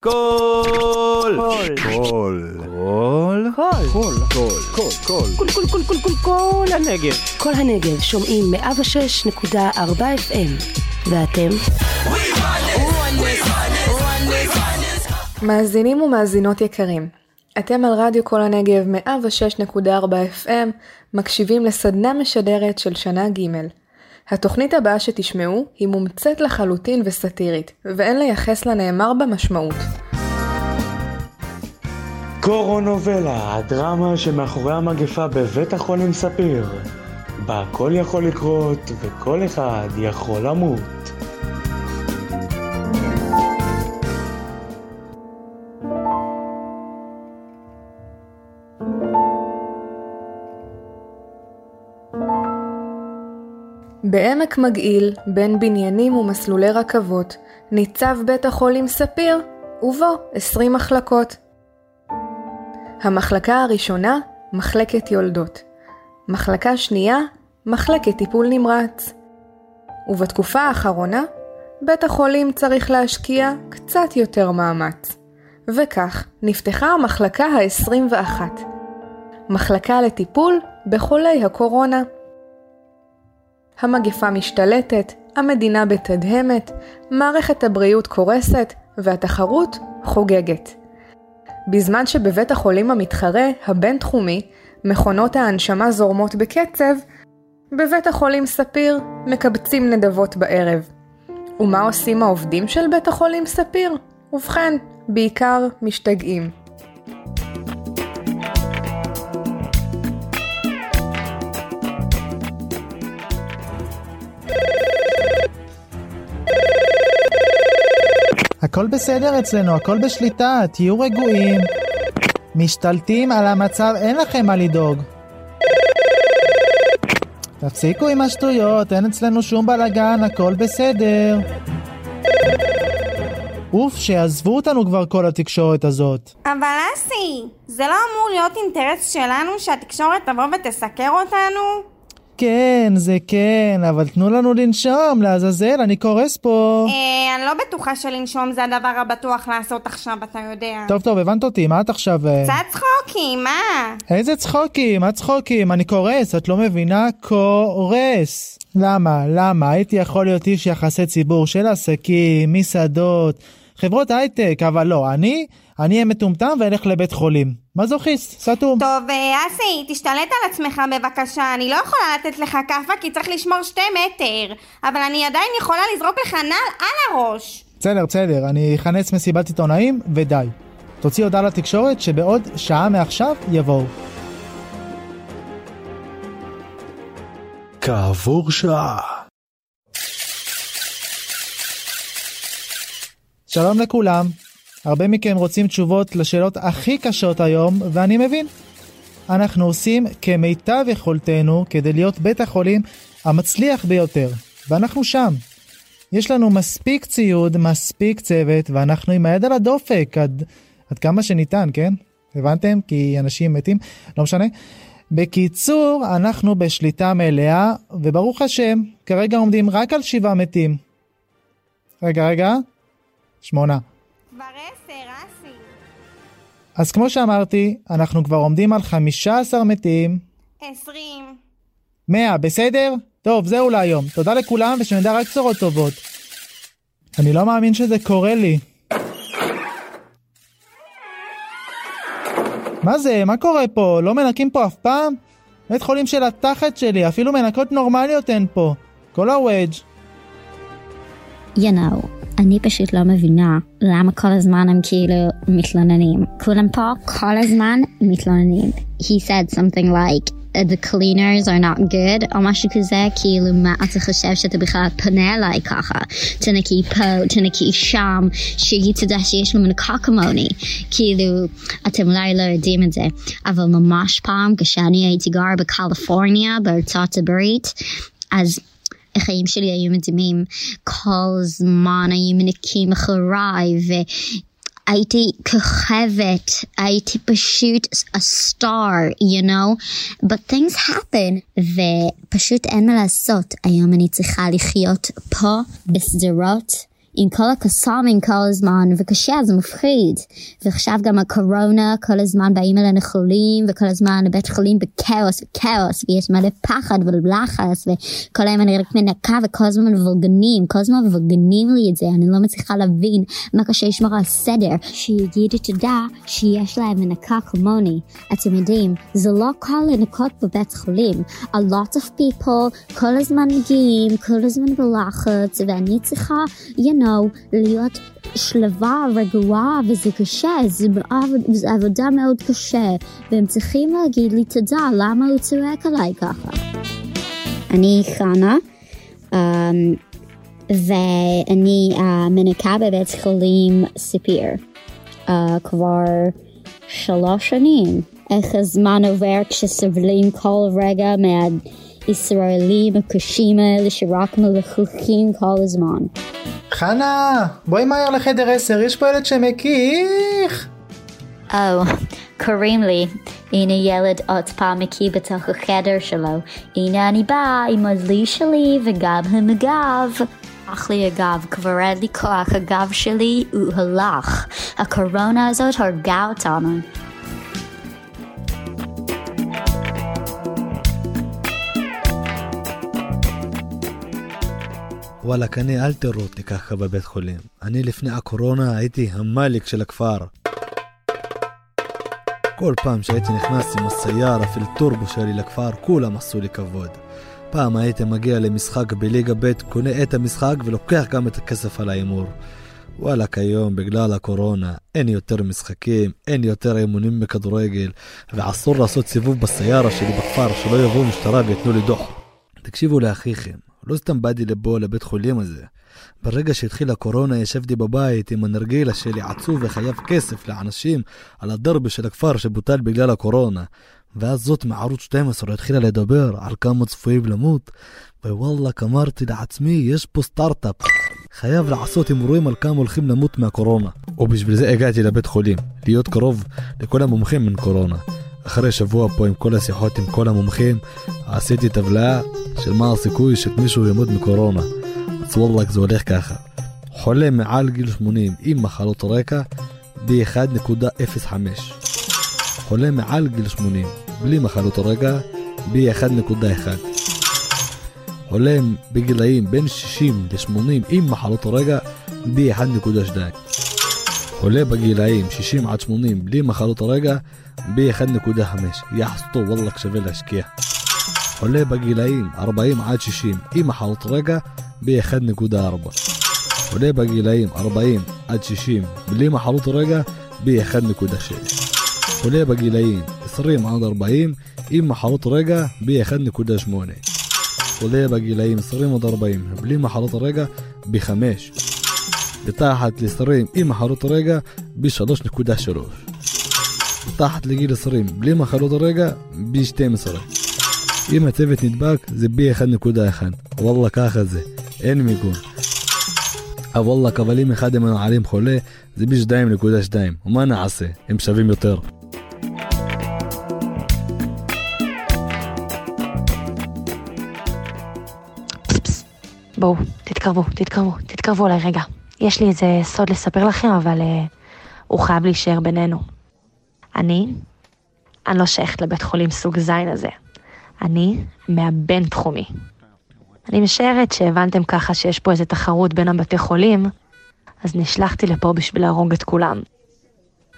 קול! קול! קול. קול! קול. קול. קול. קול. קול. קול קול קול קול קול כל הנגב. כל הנגב שומעים 106.4 FM ואתם? מאזינים ומאזינות יקרים, אתם על רדיו כל הנגב 106.4 FM, מקשיבים לסדנה משדרת של שנה ג'. התוכנית הבאה שתשמעו היא מומצאת לחלוטין וסאטירית, ואין לייחס לנאמר בה משמעות. קורונובלה, הדרמה שמאחורי המגפה בבית החולים ספיר. בה הכל יכול לקרות וכל אחד יכול למות. בעמק מגעיל, בין בניינים ומסלולי רכבות, ניצב בית החולים ספיר, ובו 20 מחלקות. המחלקה הראשונה, מחלקת יולדות. מחלקה שנייה, מחלקת טיפול נמרץ. ובתקופה האחרונה, בית החולים צריך להשקיע קצת יותר מאמץ. וכך נפתחה המחלקה ה-21. מחלקה לטיפול בחולי הקורונה. המגפה משתלטת, המדינה בתדהמת, מערכת הבריאות קורסת והתחרות חוגגת. בזמן שבבית החולים המתחרה, הבינתחומי, מכונות ההנשמה זורמות בקצב, בבית החולים ספיר מקבצים נדבות בערב. ומה עושים העובדים של בית החולים ספיר? ובכן, בעיקר משתגעים. הכל בסדר אצלנו, הכל בשליטה, תהיו רגועים. משתלטים על המצב, אין לכם מה לדאוג. תפסיקו עם השטויות, אין אצלנו שום בלאגן, הכל בסדר. אוף, שיעזבו אותנו כבר כל התקשורת הזאת. אבל אסי, זה לא אמור להיות אינטרס שלנו שהתקשורת תבוא ותסקר אותנו? כן, זה כן, אבל תנו לנו לנשום, לעזאזל, אני קורס פה. אה, אני לא בטוחה שלנשום זה הדבר הבטוח לעשות עכשיו, אתה יודע. טוב, טוב, הבנת אותי, מה את עכשיו... אה? קצת צחוקים, מה? איזה צחוקים? מה צחוקים? אני קורס, את לא מבינה? קורס. למה? למה? הייתי יכול להיות איש יחסי ציבור של עסקים, מסעדות, חברות הייטק, אבל לא, אני, אני אהיה מטומטם ואלך לבית חולים. מזוכיסט, סתום. טוב, אה, אסי, תשתלט על עצמך בבקשה, אני לא יכולה לתת לך כאפה כי צריך לשמור שתי מטר, אבל אני עדיין יכולה לזרוק לך נעל על הראש. בסדר, בסדר, אני אכנס מסיבת עיתונאים ודי. תוציא הודעה לתקשורת שבעוד שעה מעכשיו יבואו. כעבור שעה. שלום לכולם. הרבה מכם רוצים תשובות לשאלות הכי קשות היום, ואני מבין. אנחנו עושים כמיטב יכולתנו כדי להיות בית החולים המצליח ביותר, ואנחנו שם. יש לנו מספיק ציוד, מספיק צוות, ואנחנו עם היד על הדופק עד, עד כמה שניתן, כן? הבנתם? כי אנשים מתים, לא משנה. בקיצור, אנחנו בשליטה מלאה, וברוך השם, כרגע עומדים רק על שבעה מתים. רגע, רגע, שמונה. כבר עשר, אסי. אז כמו שאמרתי, אנחנו כבר עומדים על 15 מתים, עשרים. 100, בסדר? טוב, זהו להיום. תודה לכולם ושנדע רק בשורות טובות. אני לא מאמין שזה קורה לי. מה זה? מה קורה פה? לא מנקים פה אף פעם? בית חולים של התחת שלי, אפילו מנקות נורמליות אין פה. כל הוודג'. you know, אני פשוט לא מבינה למה כל הזמן הם כאילו מתלוננים. כולם פה כל הזמן מתלוננים. He said something like the cleaners are not good או משהו כזה כאילו מה אתה חושב שאתה בכלל פונה אליי ככה תנקי פה תנקי שם שהיא תדע שיש לנו מנקה כמוני כאילו אתם אולי לא יודעים את זה אבל ממש פעם כשאני הייתי גר בקליפורניה בארצות הברית אז החיים שלי היו מדהימים, כל זמן היו מנקים אחריי והייתי כוכבת, הייתי פשוט a star, you know, but things happen ופשוט אין מה לעשות, היום אני צריכה לחיות פה בשדרות עם כל הקסאמים כל הזמן, וקשה, זה מפחיד. ועכשיו גם הקורונה, כל הזמן באים אלינו חולים, וכל הזמן הבית חולים בכאוס וכאוס, ויש מלא פחד ולחץ, וכל היום אני רק מנקה, וכל הזמן מבולגנים, כל הזמן מבולגנים לי את זה, אני לא מצליחה להבין מה קשה לשמור על סדר. שיגידו תודה שיש להם מנקה כמוני. אתם יודעים, זה לא קל לנקות בבית חולים. A lot of people כל הזמן מגיעים, כל הזמן בלחץ, ואני צריכה, you know, להיות שלווה, רגועה, וזה קשה, זה, זה עבודה מאוד קשה, והם צריכים להגיד לי תודה, למה הוא צועק עליי ככה? אני חנה, um, ואני uh, מנקה בבית חולים ספיר uh, כבר שלוש שנים. איך הזמן עובר כשסובלים כל רגע מהישראלים הקשים האלה שרק מלכלכים כל הזמן. חנה, בואי מהר לחדר 10, יש פה ילד שמקיך. או, oh, קוראים לי. הנה ילד עוד פעם מקיא בתוך החדר שלו. הנה אני באה עם הדלי שלי וגם עם הגב. אך לי הגב, כבר אין לי כוח, הגב שלי הוא הלך. הקורונה הזאת הרגה אותנו. וואלכ, אני אל תראו אותי ככה בבית חולים. אני לפני הקורונה הייתי המאליק של הכפר. כל פעם שהייתי נכנס עם הסייר, אפילו טורבו שלי לכפר, כולם עשו לי כבוד. פעם הייתי מגיע למשחק בליגה ב', קונה את המשחק ולוקח גם את הכסף על ההימור. וואלכ היום בגלל הקורונה אין יותר משחקים, אין יותר אימונים בכדורגל ואסור לעשות סיבוב בסיירה שלי בכפר שלא יבואו משטרה ויתנו לי דוח. תקשיבו לאחיכם, לא סתם באתי לפה לבית חולים הזה. ברגע שהתחילה הקורונה ישבתי בבית עם הנרגילה שלי עצוב וחייב כסף לאנשים על הדרבי של הכפר שבוטל בגלל הקורונה. ואז זאת מערוץ 12 התחילה לדבר על כמה צפויים למות, ווואלאק אמרתי לעצמי, יש פה סטארט-אפ. חייב לעשות הימורים על כמה הולכים למות מהקורונה. ובשביל זה הגעתי לבית חולים, להיות קרוב לכל המומחים מן קורונה. אחרי שבוע פה עם כל השיחות עם כל המומחים, עשיתי טבלה של מה הסיכוי שמישהו ימות מקורונה. אז וואלאק זה הולך ככה. חולה מעל גיל 80 עם מחלות רקע ב-1.05. חולה מעל גיל 80 בלי מחלות רקע ב-1.1. חולה בגילאים בין 60 ל-80 עם מחלות רקע ב-1.2. חולה בגילאים 60 עד 80 בלי מחלות רקע ב-1.5. יחסתו וואלאק שווה להשקיע. חולה בגילאים 40 עד 60 עם מחלות רקע ב-1.4. חולה בגילאים 40 עד 60 בלי מחלות רקע ב-1.6. חולה בגילאים 20 עד 40 עם מחלות רקע ב-1.8. חולה בגילאים 20 עד 40 בלי מחלות רקע ב-5. מתחת ל-20 עם מחלות רקע ב-3.3. מתחת לגיל 20 בלי מחלות רקע ב-12. אם הצוות נדבק זה בי 1.1 וואלה ככה זה אין מיגון וואלה אבל אם אחד המנהלים חולה זה בי 2.2 ומה נעשה הם שווים יותר בואו, תתקרבו, תתקרבו, תתקרבו אליי רגע. יש לי איזה סוד לספר לכם, אבל uh, הוא חייב להישאר בינינו. אני, אני לא שייכת לבית חולים סוג זין הזה. אני מהבין תחומי. אני משערת שהבנתם ככה שיש פה איזה תחרות בין הבתי חולים, אז נשלחתי לפה בשביל להרוג את כולם.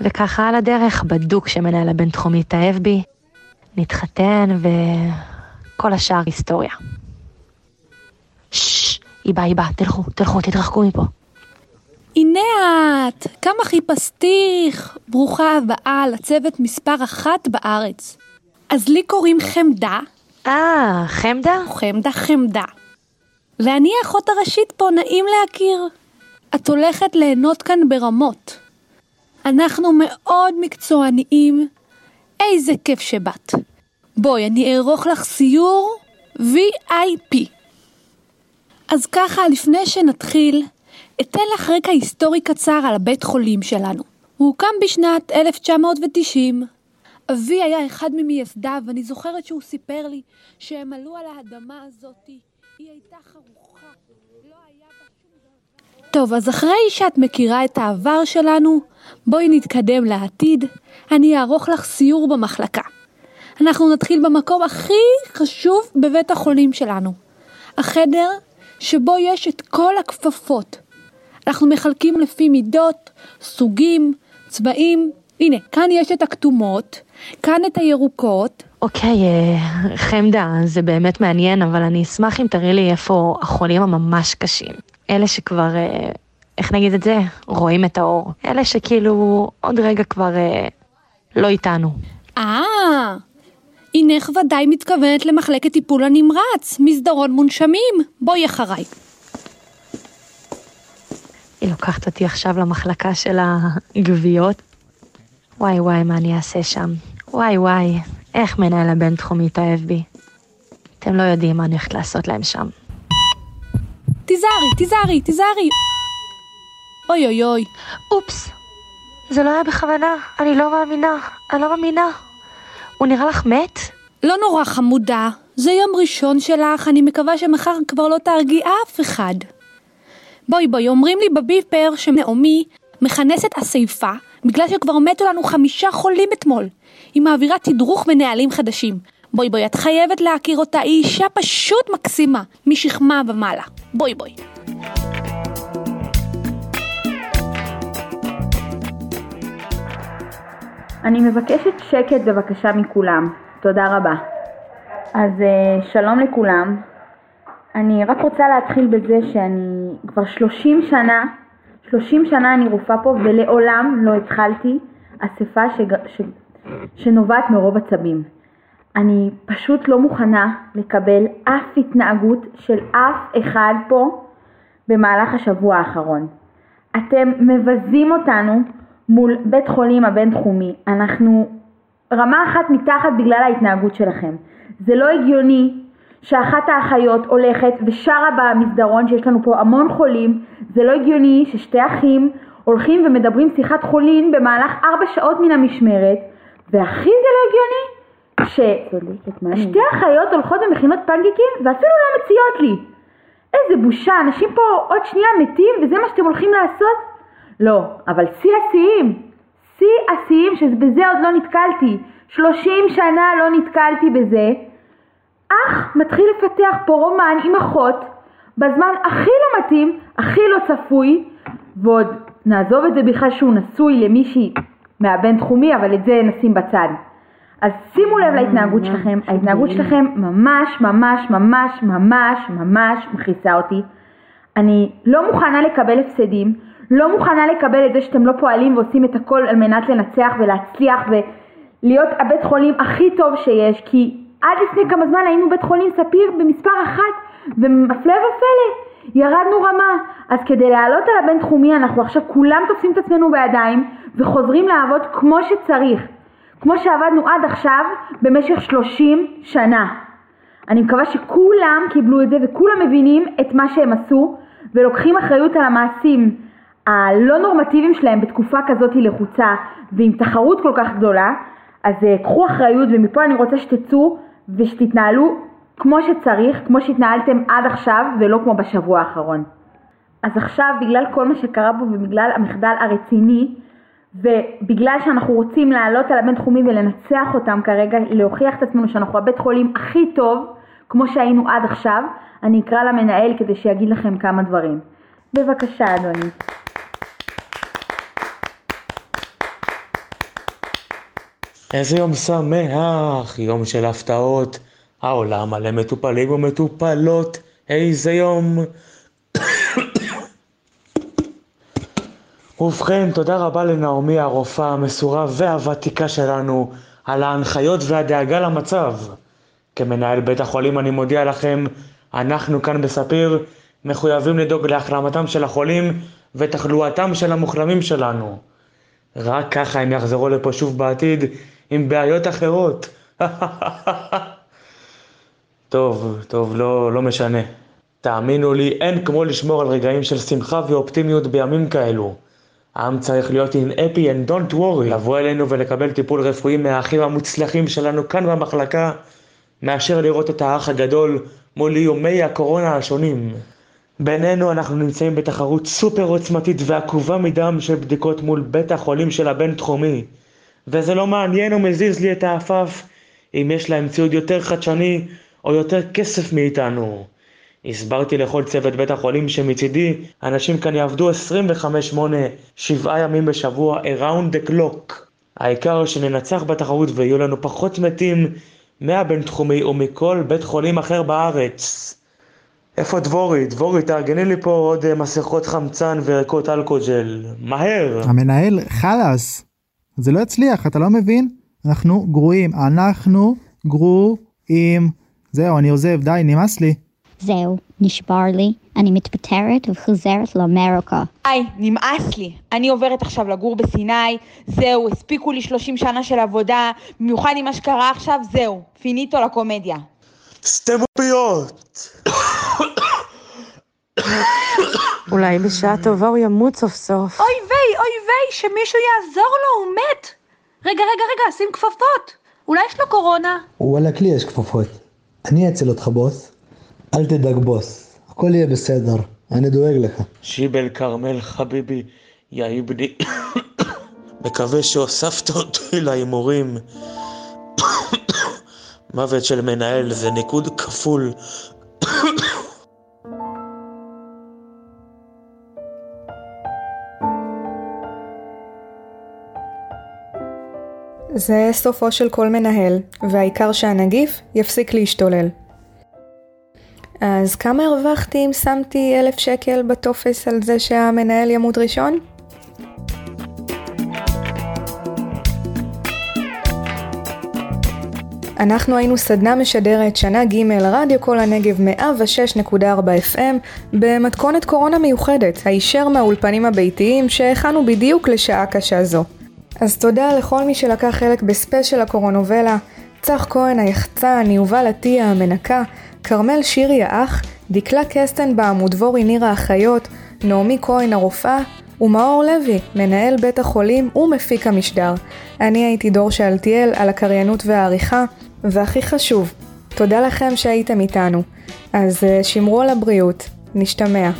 וככה על הדרך, בדוק שמנהל הבין תחומי התאהב בי, נתחתן וכל השאר היסטוריה. ששש, היא באה, היא באה, תלכו, תלכו, תתרחקו מפה. הנה את, כמה חיפשתיך. ברוכה הבאה לצוות מספר אחת בארץ. אז לי קוראים חמדה. אה, חמדה? חמדה חמדה. ואני האחות הראשית פה, נעים להכיר. את הולכת ליהנות כאן ברמות. אנחנו מאוד מקצועניים. איזה כיף שבאת. בואי, אני אערוך לך סיור VIP. אז ככה, לפני שנתחיל, אתן לך רקע היסטורי קצר על הבית חולים שלנו. הוא הוקם בשנת 1990. אבי היה אחד ממייסדיו, ואני זוכרת שהוא סיפר לי שהם עלו על האדמה הזאתי. היא הייתה חרוכה, לא היה בה שום. טוב, אז אחרי שאת מכירה את העבר שלנו, בואי נתקדם לעתיד. אני אערוך לך סיור במחלקה. אנחנו נתחיל במקום הכי חשוב בבית החולים שלנו. החדר שבו יש את כל הכפפות. אנחנו מחלקים לפי מידות, סוגים, צבעים. הנה, כאן יש את הכתומות, כאן את הירוקות. אוקיי, אה, חמדה, זה באמת מעניין, אבל אני אשמח אם תראי לי איפה החולים הממש קשים. אלה שכבר, אה, איך נגיד את זה? רואים את האור. אלה שכאילו עוד רגע כבר אה, לא איתנו. אה, הינך ודאי מתכוונת למחלקת טיפול הנמרץ, מסדרון מונשמים. בואי אחריי. היא לוקחת אותי עכשיו למחלקה של הגוויות. וואי וואי, מה אני אעשה שם? וואי וואי, איך מנהל הבינתחומי התאהב בי. אתם לא יודעים מה אני הולכת לעשות להם שם. תיזהרי, תיזהרי, תיזהרי. אוי אוי אוי. אופס, זה לא היה בכוונה, אני לא מאמינה, אני לא מאמינה. הוא נראה לך מת? לא נורא חמודה, זה יום ראשון שלך, אני מקווה שמחר כבר לא תהרגי אף אחד. בואי בואי, אומרים לי בביפר שנעמי מכנסת אסייפה בגלל שכבר מתו לנו חמישה חולים אתמול. היא מעבירה תדרוך ונהלים חדשים. בואי בואי, את חייבת להכיר אותה, היא אישה פשוט מקסימה, משכמה ומעלה. בואי בואי. אני מבקשת שקט בבקשה מכולם. תודה רבה. אז אה, שלום לכולם. אני רק רוצה להתחיל בזה שאני כבר 30 שנה, 30 שנה אני רופאה פה ולעולם לא התחלתי אספה שג... ש... שנובעת מרוב עצבים. אני פשוט לא מוכנה לקבל אף התנהגות של אף אחד פה במהלך השבוע האחרון. אתם מבזים אותנו מול בית חולים הבינתחומי. אנחנו רמה אחת מתחת בגלל ההתנהגות שלכם. זה לא הגיוני שאחת האחיות הולכת ושרה במסדרון שיש לנו פה המון חולים, זה לא הגיוני ששתי אחים הולכים ומדברים שיחת חולין במהלך ארבע שעות מן המשמרת, והכי זה לא הגיוני ששתי אחיות הולכות ומכינות פנקקים ואפילו לא מציעות לי. איזה בושה, אנשים פה עוד שנייה מתים וזה מה שאתם הולכים לעשות? לא, אבל שיא השיאים, שיא השיאים שבזה עוד לא נתקלתי, 30 שנה לא נתקלתי בזה, אח מתחיל לפתח פה רומן עם אחות בזמן הכי לא מתאים, הכי לא צפוי, ועוד נעזוב את זה בכלל שהוא נשוי למישהי מהבינתחומי, אבל את זה נשים בצד. אז שימו לב להתנהגות שלכם, ההתנהגות שלכם ממש ממש ממש ממש ממש מכעיסה אותי. אני לא מוכנה לקבל הפסדים, לא מוכנה לקבל את זה שאתם לא פועלים ועושים את הכל על מנת לנצח ולהצליח ולהיות הבית חולים הכי טוב שיש, כי עד לפני כמה זמן היינו בית חולים ספיר במספר אחת, והפלא ופלא, ירדנו רמה. אז כדי לעלות על הבינתחומי אנחנו עכשיו כולם תופסים את עצמנו בידיים וחוזרים לעבוד כמו שצריך. כמו שעבדנו עד עכשיו במשך 30 שנה. אני מקווה שכולם קיבלו את זה וכולם מבינים את מה שהם עשו ולוקחים אחריות על המעשים הלא נורמטיביים שלהם בתקופה כזאת לחוצה ועם תחרות כל כך גדולה אז uh, קחו אחריות ומפה אני רוצה שתצאו ושתתנהלו כמו שצריך, כמו שהתנהלתם עד עכשיו ולא כמו בשבוע האחרון. אז עכשיו בגלל כל מה שקרה פה ובגלל המחדל הרציני ובגלל שאנחנו רוצים לעלות על הבינתחומי ולנצח אותם כרגע, להוכיח את עצמנו שאנחנו הבית חולים הכי טוב כמו שהיינו עד עכשיו, אני אקרא למנהל כדי שיגיד לכם כמה דברים. בבקשה אדוני. איזה יום שמח, יום של הפתעות, העולם מלא מטופלים ומטופלות, איזה יום. ובכן, תודה רבה לנעמי הרופאה המסורה והוותיקה שלנו על ההנחיות והדאגה למצב. כמנהל בית החולים אני מודיע לכם, אנחנו כאן בספיר מחויבים לדאוג להחלמתם של החולים ותחלואתם של המוחלמים שלנו. רק ככה הם יחזרו לפה שוב בעתיד עם בעיות אחרות. טוב, טוב, לא, לא משנה. תאמינו לי, אין כמו לשמור על רגעים של שמחה ואופטימיות בימים כאלו. העם צריך להיות עם אפי and don't worry, לבוא אלינו ולקבל טיפול רפואי מהאחים המוצלחים שלנו כאן במחלקה, מאשר לראות את האח הגדול מול איומי הקורונה השונים. בינינו אנחנו נמצאים בתחרות סופר עוצמתית ועקובה מדם של בדיקות מול בית החולים של הבינתחומי. וזה לא מעניין או מזיז לי את האפף אם יש להם ציוד יותר חדשני או יותר כסף מאיתנו. הסברתי לכל צוות בית החולים שמצידי, אנשים כאן יעבדו 25-8, שבעה ימים בשבוע, around the clock. העיקר שננצח בתחרות ויהיו לנו פחות מתים מהבינתחומי ומכל בית חולים אחר בארץ. איפה דבורי? דבורי, תארגני לי פה עוד אה, מסכות חמצן וערכות אלכוג'ל. מהר! המנהל, חלאס. זה לא יצליח, אתה לא מבין? אנחנו גרועים. אנחנו גרועים. זהו, אני עוזב, די, נמאס לי. זהו, נשבר לי, אני מתפטרת וחוזרת לאמריקה. היי, נמאס לי. אני עוברת עכשיו לגור בסיני, זהו, הספיקו לי 30 שנה של עבודה, במיוחד עם מה שקרה עכשיו, זהו, פיניטו לקומדיה. סתמו פיות! אולי בשעה טובה הוא ימות סוף סוף. אוי ויי, אוי ויי, שמישהו יעזור לו, הוא מת. רגע, רגע, רגע, שים כפפות. אולי יש לו קורונה? וואלכ לי יש כפפות. אני אציל אותך בוס. אל תדאג בוס, הכל יהיה בסדר, אני דואג לך. שיבל כרמל חביבי, יא איבני. מקווה שהוספת אותי להימורים. מוות של מנהל זה ניקוד כפול. זה סופו של כל מנהל, והעיקר שהנגיף יפסיק להשתולל. אז כמה הרווחתי אם שמתי אלף שקל בטופס על זה שהמנהל ימות ראשון? אנחנו היינו סדנה משדרת שנה ג' רדיו כל הנגב 106.4 FM במתכונת קורונה מיוחדת, הישר מהאולפנים הביתיים שהכנו בדיוק לשעה קשה זו. אז תודה לכל מי שלקח חלק בספיישל הקורונובלה, צח כהן היחצן, יובל עטיה המנקה, כרמל שירי האח, דקלה קסטנבאום ודבורי ניר האחיות, נעמי כהן הרופאה, ומאור לוי, מנהל בית החולים ומפיק המשדר. אני הייתי דור שאלתיאל על הקריינות והעריכה, והכי חשוב, תודה לכם שהייתם איתנו. אז אה, שמרו על הבריאות, נשתמע.